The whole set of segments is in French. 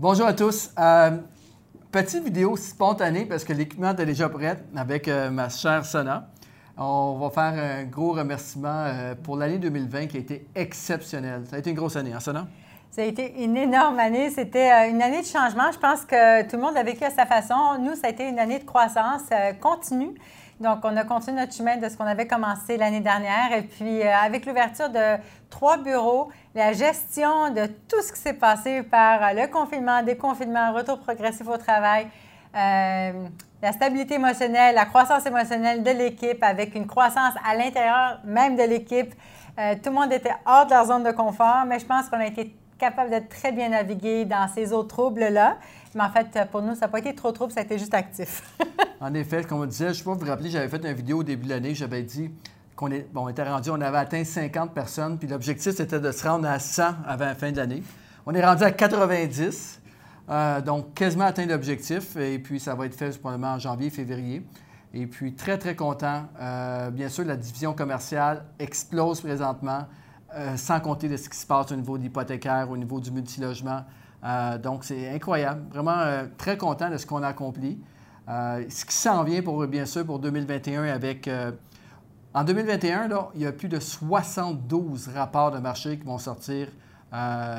Bonjour à tous. Euh, petite vidéo spontanée parce que l'équipement est déjà prêt avec euh, ma chère Sona. On va faire un gros remerciement euh, pour l'année 2020 qui a été exceptionnelle. Ça a été une grosse année, hein, Sona? Ça a été une énorme année. C'était une année de changement. Je pense que tout le monde l'a vécu à sa façon. Nous, ça a été une année de croissance continue. Donc, on a continué notre chemin de ce qu'on avait commencé l'année dernière. Et puis, euh, avec l'ouverture de trois bureaux, la gestion de tout ce qui s'est passé par euh, le confinement, déconfinement, retour progressif au travail, euh, la stabilité émotionnelle, la croissance émotionnelle de l'équipe avec une croissance à l'intérieur même de l'équipe. tout le monde était hors de leur zone de confort, mais je pense qu'on a été capable de très bien naviguer dans ces eaux troubles-là. Mais en fait, pour nous, ça n'a pas été trop trouble, ça a été juste actif. en effet, comme on disait, je ne sais pas vous vous rappelez, j'avais fait une vidéo au début de l'année, j'avais dit qu'on était rendu, on avait atteint 50 personnes, puis l'objectif, c'était de se rendre à 100 avant la fin de l'année. On est rendu à 90, euh, donc quasiment atteint l'objectif, et puis ça va être fait probablement en janvier, février. Et puis, très, très content. Euh, bien sûr, la division commerciale explose présentement. Euh, sans compter de ce qui se passe au niveau de l'hypothécaire, au niveau du multilogement. Donc, c'est incroyable. Vraiment très content de ce qu'on a accompli. Ce qui s'en vient, pour, bien sûr, pour 2021 avec... en 2021, là, il y a plus de 72 rapports de marché qui vont sortir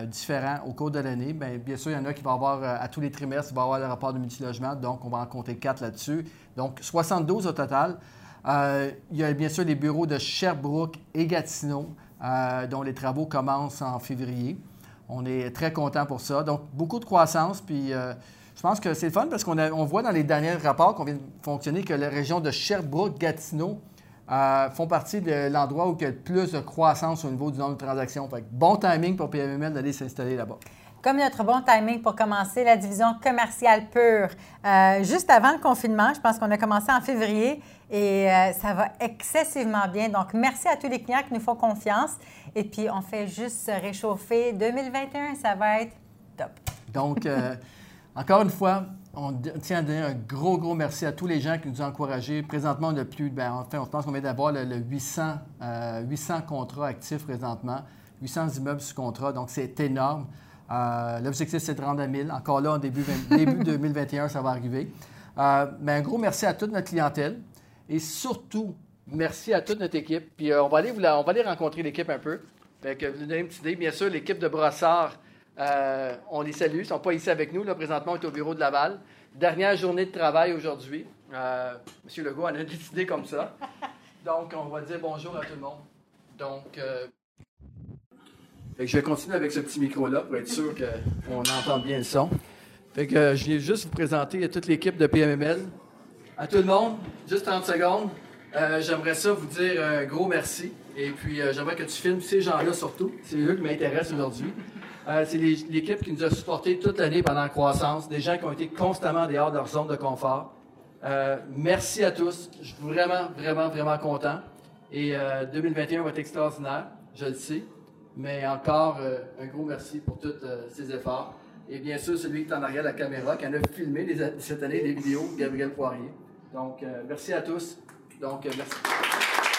différents au cours de l'année. Bien, bien sûr, il y en a qui vont avoir, à tous les trimestres, il va avoir le rapport de multilogement. Donc, on va en compter quatre là-dessus. Donc, 72 au total. il y a bien sûr les bureaux de Sherbrooke et Gatineau. Euh, dont les travaux commencent en février. On est très content pour ça. Donc, beaucoup de croissance. Puis, euh, je pense que c'est le fun parce qu'on on voit dans les derniers rapports qu'on vient de fonctionner que la région de Sherbrooke-Gatineau euh, font partie de l'endroit où il y a le plus de croissance au niveau du nombre de transactions. Fait bon timing pour PMML d'aller s'installer là-bas comme notre bon timing pour commencer la division commerciale pure. Euh, juste avant le confinement, je pense qu'on a commencé en février et euh, ça va excessivement bien. Donc, merci à tous les clients qui nous font confiance. Et puis, on fait juste se réchauffer. 2021, ça va être top. Donc, euh, encore une fois, on tient à donner un gros, gros merci à tous les gens qui nous ont encouragés. Présentement, on a plus, ben, enfin, on pense qu'on vient d'avoir le, 800, 800 contrats actifs présentement, 800 immeubles sous contrat. Donc, c'est énorme. Euh, l'objectif, c'est de rendre à 1000. Encore là, en début, début 2021, ça va arriver. Euh, mais un gros merci à toute notre clientèle et surtout, merci à toute notre équipe. Puis euh, on, va aller, on va aller rencontrer l'équipe un peu. Fait que vous donner une petite idée. Bien sûr, l'équipe de Brossard, on les salue. Ils ne sont pas ici avec nous. Là, présentement, on est au bureau de Laval. Dernière journée de travail aujourd'hui. Monsieur Legault a décidé comme ça. Donc, on va dire bonjour à tout le monde. Donc, je vais continuer avec ce petit micro-là pour être sûr qu'on entend bien le son. Fait euh, je viens juste vous présenter toute l'équipe de PMML. À tout le monde, juste 30 secondes. Euh, j'aimerais ça vous dire un gros merci. Et puis, euh, j'aimerais que tu filmes ces gens-là surtout. C'est eux qui m'intéressent aujourd'hui. C'est l'équipe qui nous a supportés toute l'année pendant la croissance. Des gens qui ont été constamment dehors de leur zone de confort. merci à tous. Je suis vraiment, vraiment, vraiment content. Et 2021 va être extraordinaire. Je le sais. Mais encore, euh, un gros merci pour tous euh, ces efforts. Et bien sûr, celui qui est en arrière de la caméra, qui en a filmé cette année des vidéos, Gabriel Poirier. Donc, euh, merci à tous. Donc, merci.